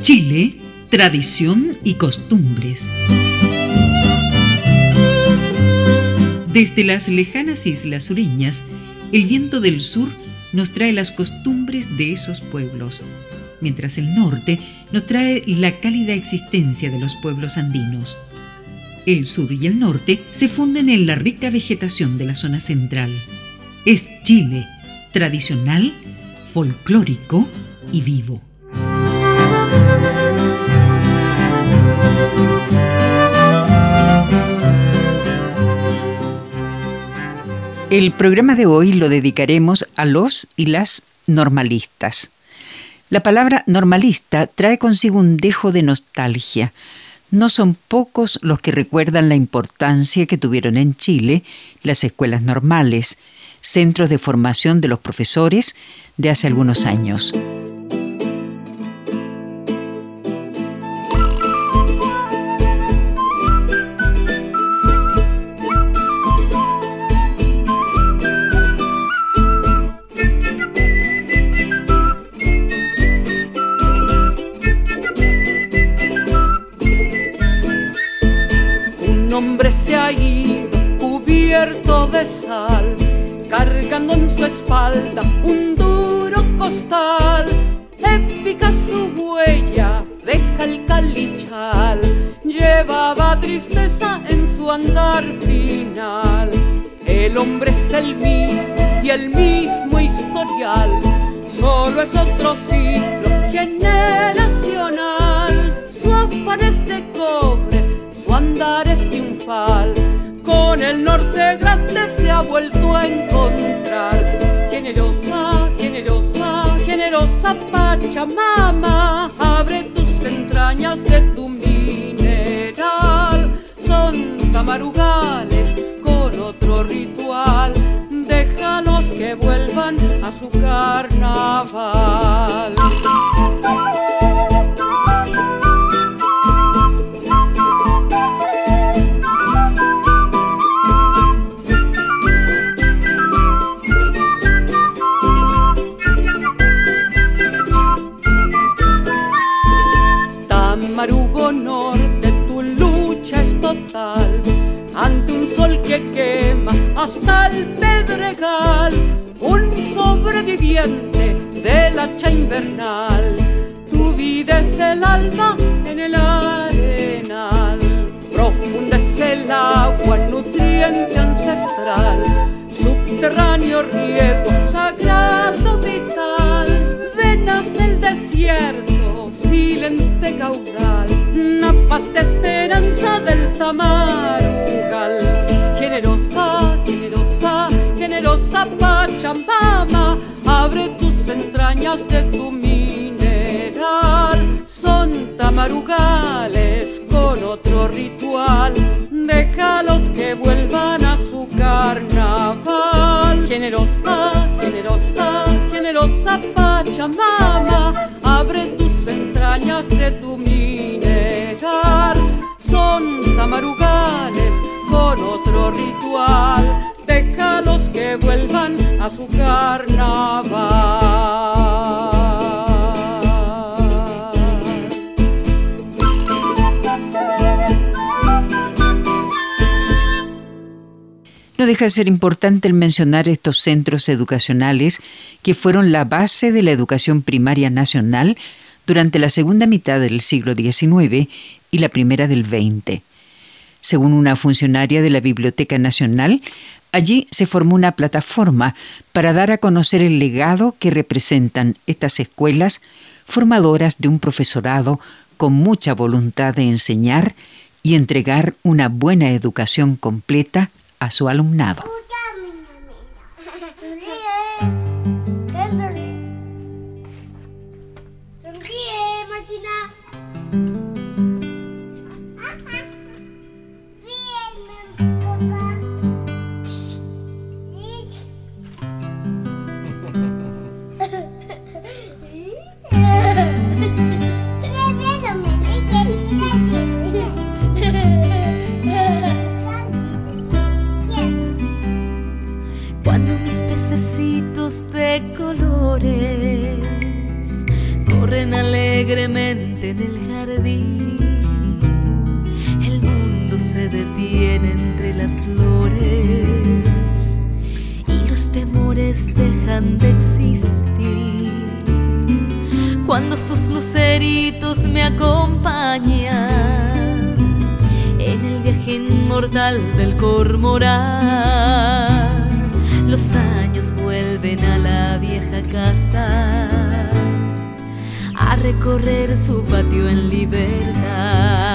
Chile, tradición y costumbres. Desde las lejanas islas sureñas, el viento del sur nos trae las costumbres de esos pueblos, mientras el norte nos trae la cálida existencia de los pueblos andinos. El sur y el norte se funden en la rica vegetación de la zona central. Es Chile, tradicional, folclórico y vivo. El programa de hoy lo dedicaremos a los y las normalistas. La palabra normalista trae consigo un dejo de nostalgia. No son pocos los que recuerdan la importancia que tuvieron en Chile las escuelas normales, centros de formación de los profesores de hace algunos años. Cargando en su espalda un duro costal. Épica su huella, deja el calichal, llevaba tristeza en su andar final. El hombre es el mismo y el mismo historial, solo es otro ciclo generacional. Su afán es de cobre, andar es triunfal con el norte grande se ha vuelto a encontrar. Generosa, generosa, generosa Pachamama, abre tus entrañas de tu mineral. Son tamarugales con otro ritual, déjalos que vuelvan a su carnaval. Generosa, generosa, Pachamama, abre tus entrañas de tu mineral. Son tamarugales con otro ritual, déjalos que vuelvan a su carnaval. Generosa, generosa, generosa Pachamama, abre tus entrañas de tu mineral. Son tamarugales con otro ritual, déjalos que vuelvan a su carnaval. No deja de ser importante el mencionar estos centros educacionales que fueron la base de la educación primaria nacional durante la segunda mitad del siglo XIX y la primera del XX. Según una funcionaria de la Biblioteca Nacional, allí se formó una plataforma para dar a conocer el legado que representan estas escuelas formadoras de un profesorado con mucha voluntad de enseñar y entregar una buena educación completa a su alumnado. En el jardín, el mundo se detiene entre las flores y los temores dejan de existir. Cuando sus luceritos me acompañan en el viaje inmortal del cormoral, los años vuelven a la vieja casa recorrer su patio en libertad.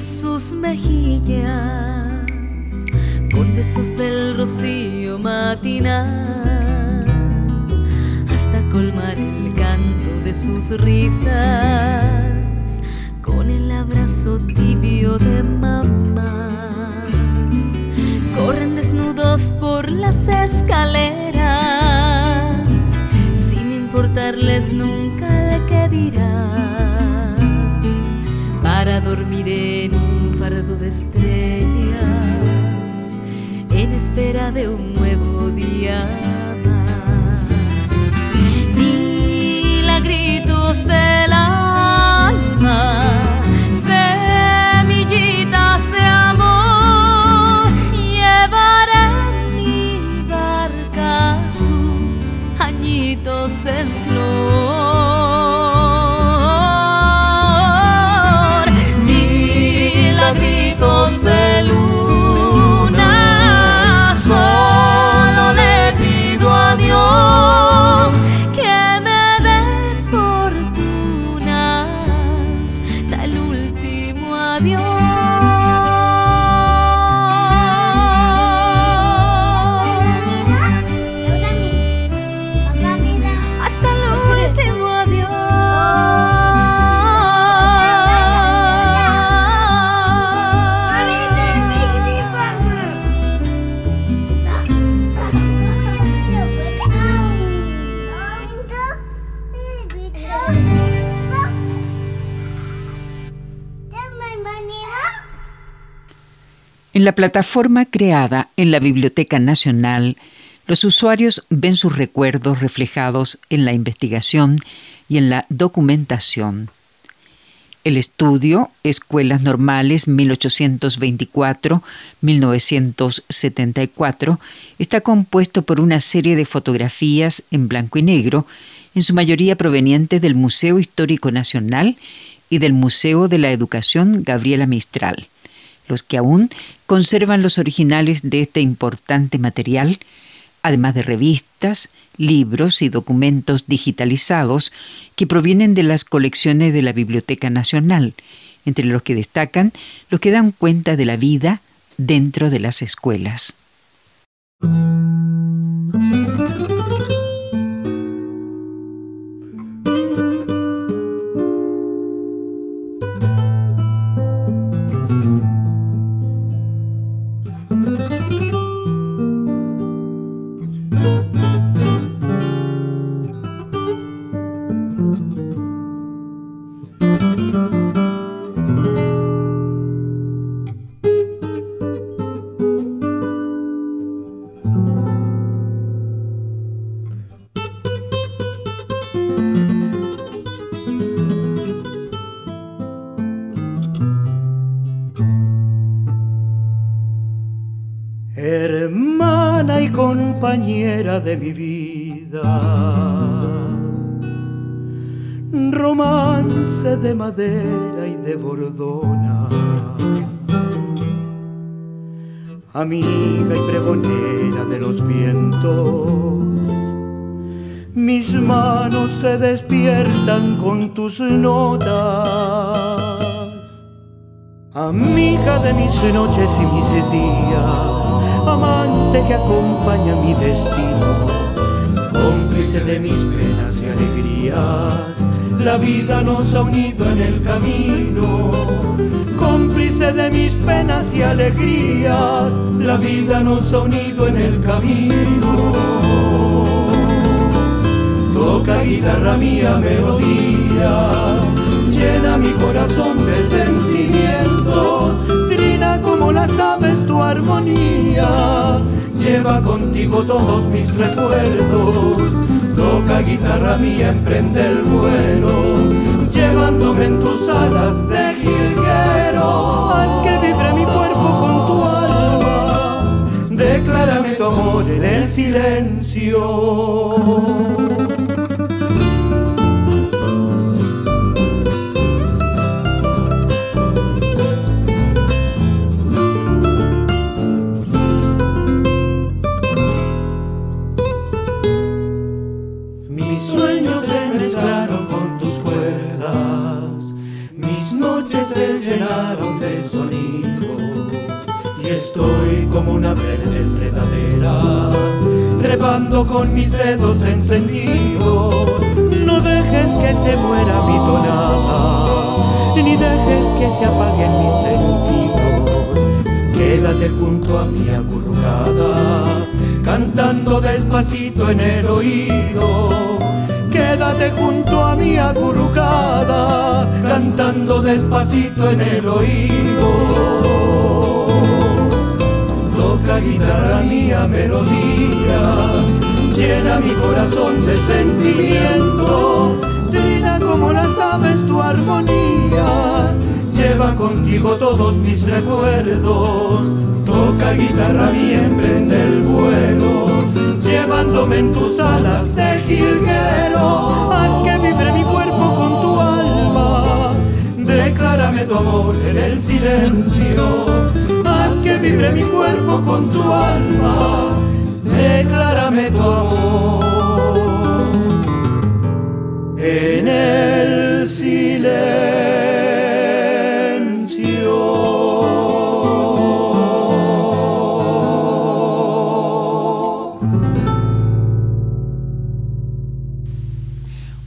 Sus mejillas con besos del rocío matinal hasta colmar el canto de sus risas con el abrazo tibio de mamá. Corren desnudos por las escaleras sin importarles nunca el que dirán para dormir en un fardo de estrellas en espera de un nuevo día La plataforma creada en la Biblioteca Nacional, los usuarios ven sus recuerdos reflejados en la investigación y en la documentación. El estudio Escuelas Normales 1824-1974 está compuesto por una serie de fotografías en blanco y negro, en su mayoría provenientes del Museo Histórico Nacional y del Museo de la Educación Gabriela Mistral, los que aún conservan los originales de este importante material, además de revistas, libros y documentos digitalizados que provienen de las colecciones de la Biblioteca Nacional, entre los que destacan los que dan cuenta de la vida dentro de las escuelas. Compañera de mi vida. Romance de madera y de bordona. Amiga y pregonera de los vientos. Mis manos se despiertan con tus notas. Amiga de mis noches y mis días, amante que acompaña mi destino, cómplice de mis penas y alegrías la vida nos ha unido en el camino, cómplice de mis penas y alegrías, la vida nos ha unido en el camino. Toca guitarra mía melodía, llena mi corazón de sentimientos, armonía, lleva contigo todos mis recuerdos Toca guitarra mía, emprende el vuelo, llevándome en tus alas de jilguero. Haz que vibre mi cuerpo con tu alma, declárame tu amor en el silencio. En el oído. La guitarra mía melodía, llena mi corazón de sentimiento, trina como las aves tu armonía, lleva contigo todos mis recuerdos, toca guitarra mía, emprende el vuelo, llevándome en tus alas de jilguero, haz que vibre mi cuerpo tu amor en el silencio que vibre mi cuerpo con tu alma, declárame tu amor en el silencio.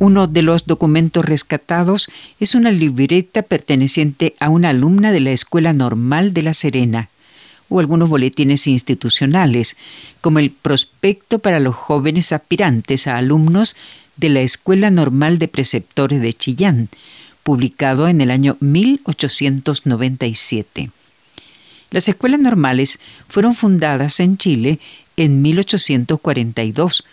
Uno de los documentos rescatados es una libreta perteneciente a una alumna de la Escuela Normal de La Serena o algunos boletines institucionales, como el prospecto para los jóvenes aspirantes a alumnos de la Escuela Normal de Preceptores de Chillán, publicado en el año 1897. Las escuelas normales fueron fundadas en Chile en 1842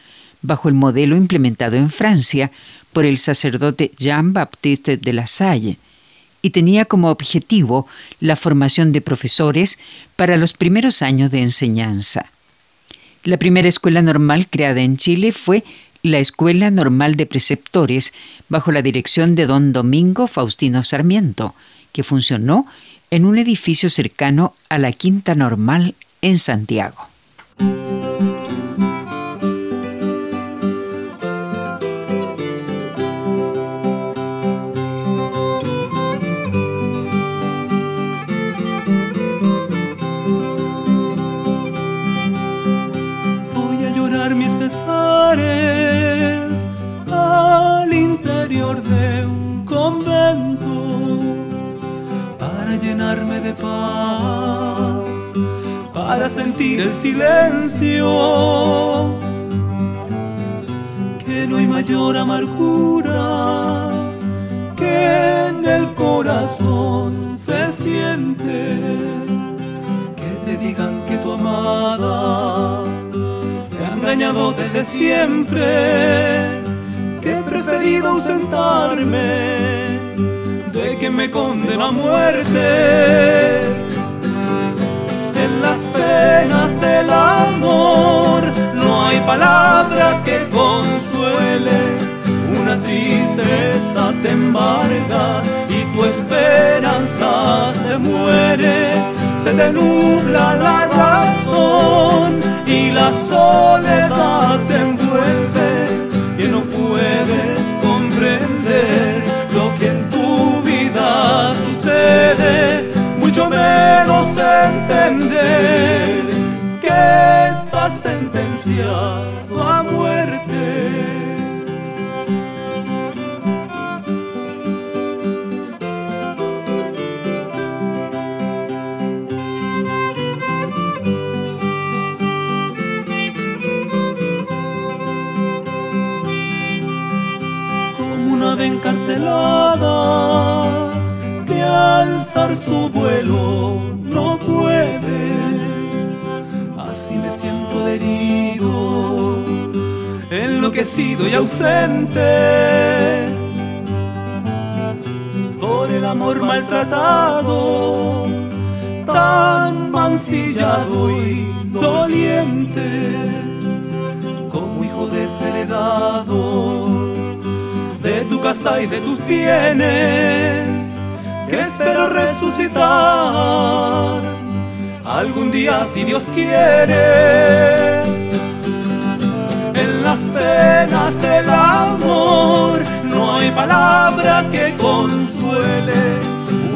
bajo el modelo implementado en Francia por el sacerdote Jean-Baptiste de la Salle y tenía como objetivo la formación de profesores para los primeros años de enseñanza. La primera escuela normal creada en Chile fue la Escuela Normal de Preceptores bajo la dirección de don Domingo Faustino Sarmiento, que funcionó en un edificio cercano a la Quinta Normal en Santiago. Para sentir el silencio, que no hay mayor amargura que en el corazón se siente, que te digan que tu amada engañado desde siempre, que he preferido ausentarme que me condena a muerte. En las penas del amor no hay palabra que consuele. Una tristeza te embarga y tu esperanza se muere. Se te nubla la razón y la soledad te envuelve sucede, mucho menos entender que estás sentenciado a muerte. encarcelada alzar su vuelo no puede. Así me siento herido, enloquecido y ausente por el amor maltratado, tan mancillado y doliente como hijo desheredado de tu casa y de tus bienes, que espero resucitar algún día si Dios quiere. En las penas del amor no hay palabra que consuele,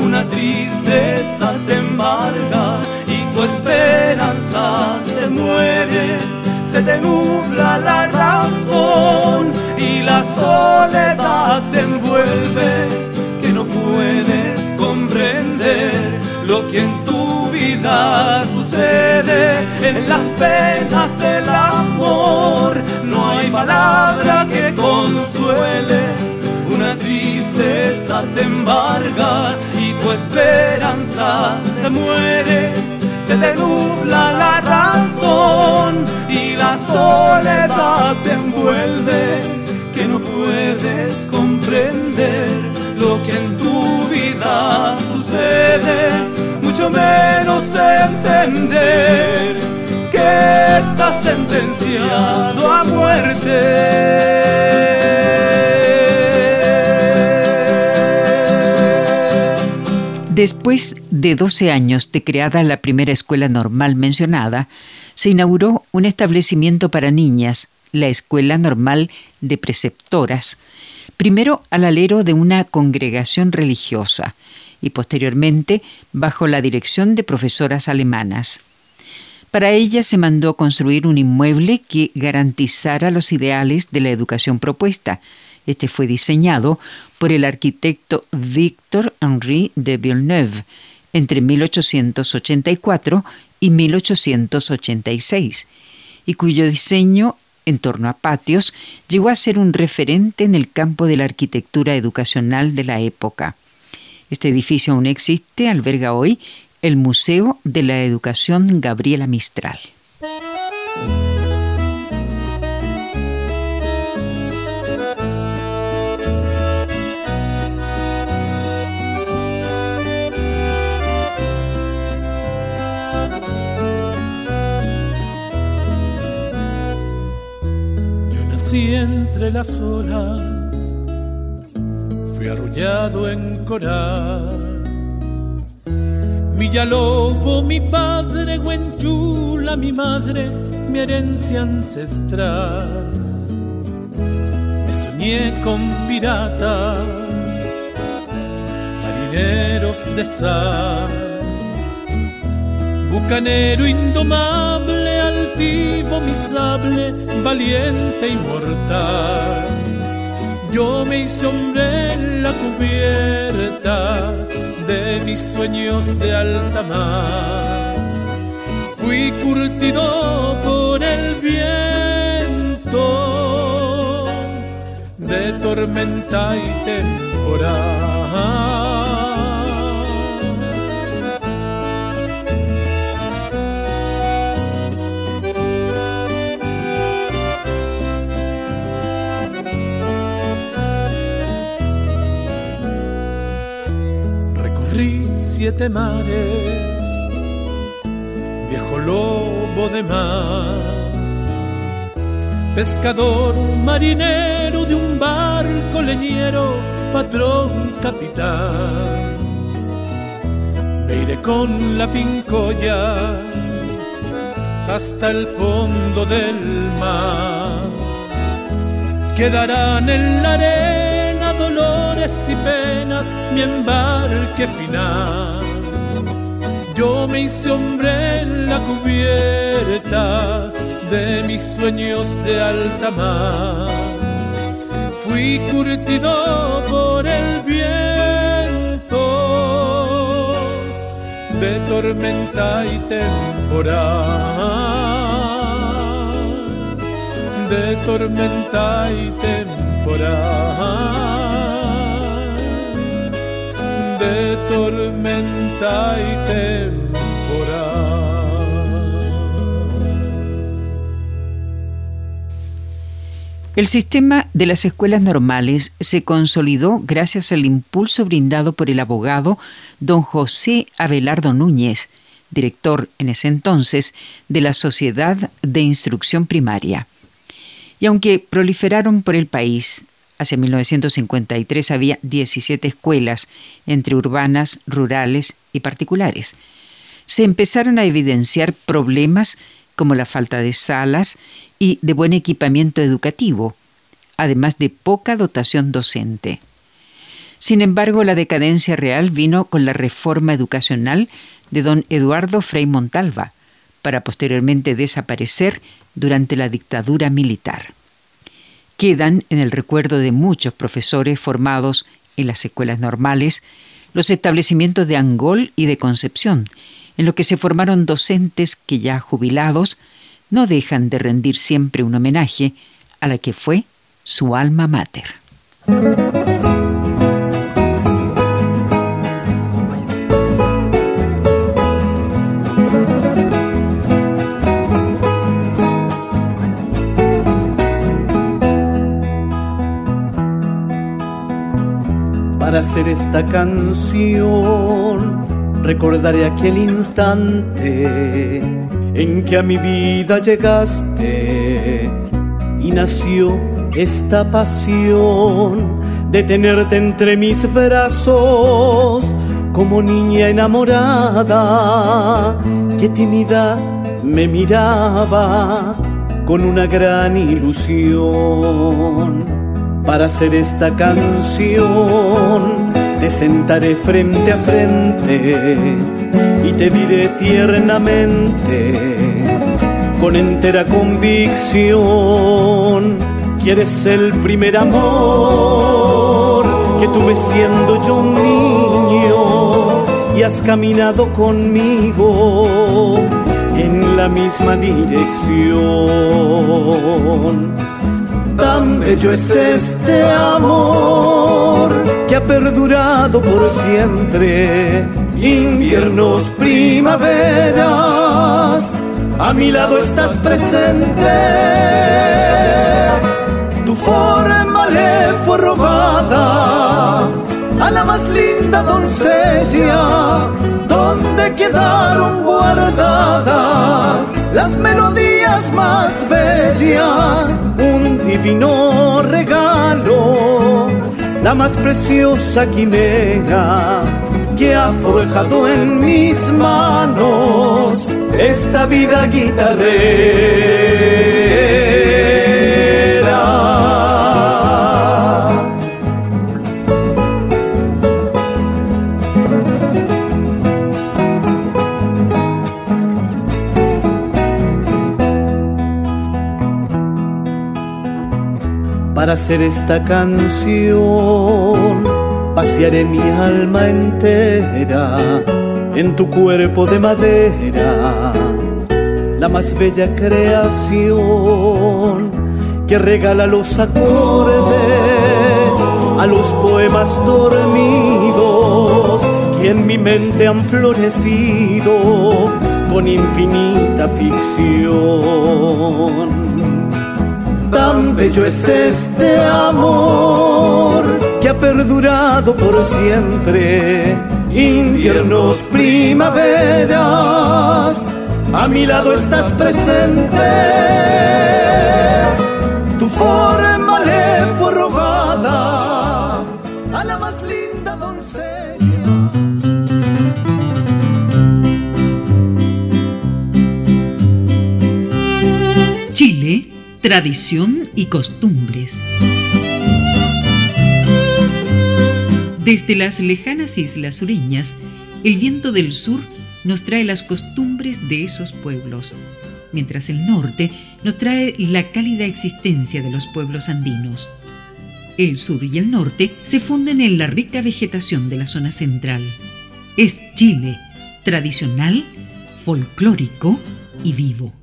una tristeza te embarga y tu esperanza se muere, se te nubla la razón y la soledad te envuelve, lo que en tu vida sucede, en las penas del amor no hay palabra que consuele, una tristeza te embarga y tu esperanza se muere, se te nubla la razón y la soledad te envuelve que no puedes comprender lo que en tu vida sucede, mucho menos entender que estás sentenciado a muerte. Después de 12 años de creada la primera escuela normal mencionada, se inauguró un establecimiento para niñas la Escuela Normal de Preceptoras, primero al alero de una congregación religiosa y posteriormente bajo la dirección de profesoras alemanas. Para ella se mandó construir un inmueble que garantizara los ideales de la educación propuesta. Este fue diseñado por el arquitecto Victor Henri de Villeneuve entre 1884 y 1886 y cuyo diseño en torno a patios, llegó a ser un referente en el campo de la arquitectura educacional de la época. Este edificio aún existe, alberga hoy el Museo de la Educación Gabriela Mistral. Entre las olas fui arrullado en coral. Lobo, mi padre, Huenchula, mi madre, mi herencia ancestral. Me soñé con piratas, marineros de sal, bucanero indomable altivo mi sable, valiente y mortal. Yo me hice hombre en la cubierta de mis sueños de alta mar. Fui curtido por el viento de tormenta y temporal. Siete mares, lobo de mar. Pescador, marinero de un barco leñero, patrón, capitán. Me iré con la pincoya hasta el fondo del mar. Quedarán en la arena dolores y penas mi embarque final. Yo me hice hombre en la cubierta de mis sueños de alta mar. Fui curtido por el viento de tormenta y temporal, de tormenta y temporal, de tormenta y temporal. El sistema de las escuelas normales se consolidó gracias al impulso brindado por el abogado don José Abelardo Núñez, director en ese entonces de la Sociedad de Instrucción Primaria. Y aunque proliferaron por el país, hacia 1953 había 17 escuelas, entre urbanas, rurales y particulares, se empezaron a evidenciar problemas como la falta de salas y de buen equipamiento educativo, además de poca dotación docente. Sin embargo, la decadencia real vino con la reforma educacional de don Eduardo Frei Montalva, para posteriormente desaparecer durante la dictadura militar. Quedan en el recuerdo de muchos profesores formados en las escuelas normales los establecimientos de Angol y de Concepción, en lo que se formaron docentes que ya jubilados no dejan de rendir siempre un homenaje a la que fue su alma mater. Para hacer esta canción recordaré aquel instante en que a mi vida llegaste y nació esta pasión de tenerte entre mis brazos como niña enamorada que tímida me miraba con una gran ilusión. Para hacer esta canción te sentaré frente a frente y te diré tiernamente con entera convicción que eres el primer amor que tuve siendo yo un niño y has caminado conmigo en la misma dirección. Tan bello es este amor que ha perdurado por siempre inviernos, primaveras, a mi lado estás presente. Tu forma le fue robada a la más linda doncella, donde quedaron guardadas las melodías más bellas, divino regalo, la más preciosa quimera que ha forjado en mis manos esta vida guitarrera. Para hacer esta canción pasearé mi alma entera en tu cuerpo de madera, la más bella creación que regala los acordes a los poemas dormidos que en mi mente han florecido con infinita ficción. Bello es este amor que ha perdurado por siempre. Inviernos, primaveras, a mi lado estás presente. Tu forma tradición y costumbres. Desde las lejanas islas sureñas, el viento del sur nos trae las costumbres de esos pueblos, mientras el norte nos trae la cálida existencia de los pueblos andinos. El sur y el norte se funden en la rica vegetación de la zona central. Es Chile, tradicional, folclórico y vivo.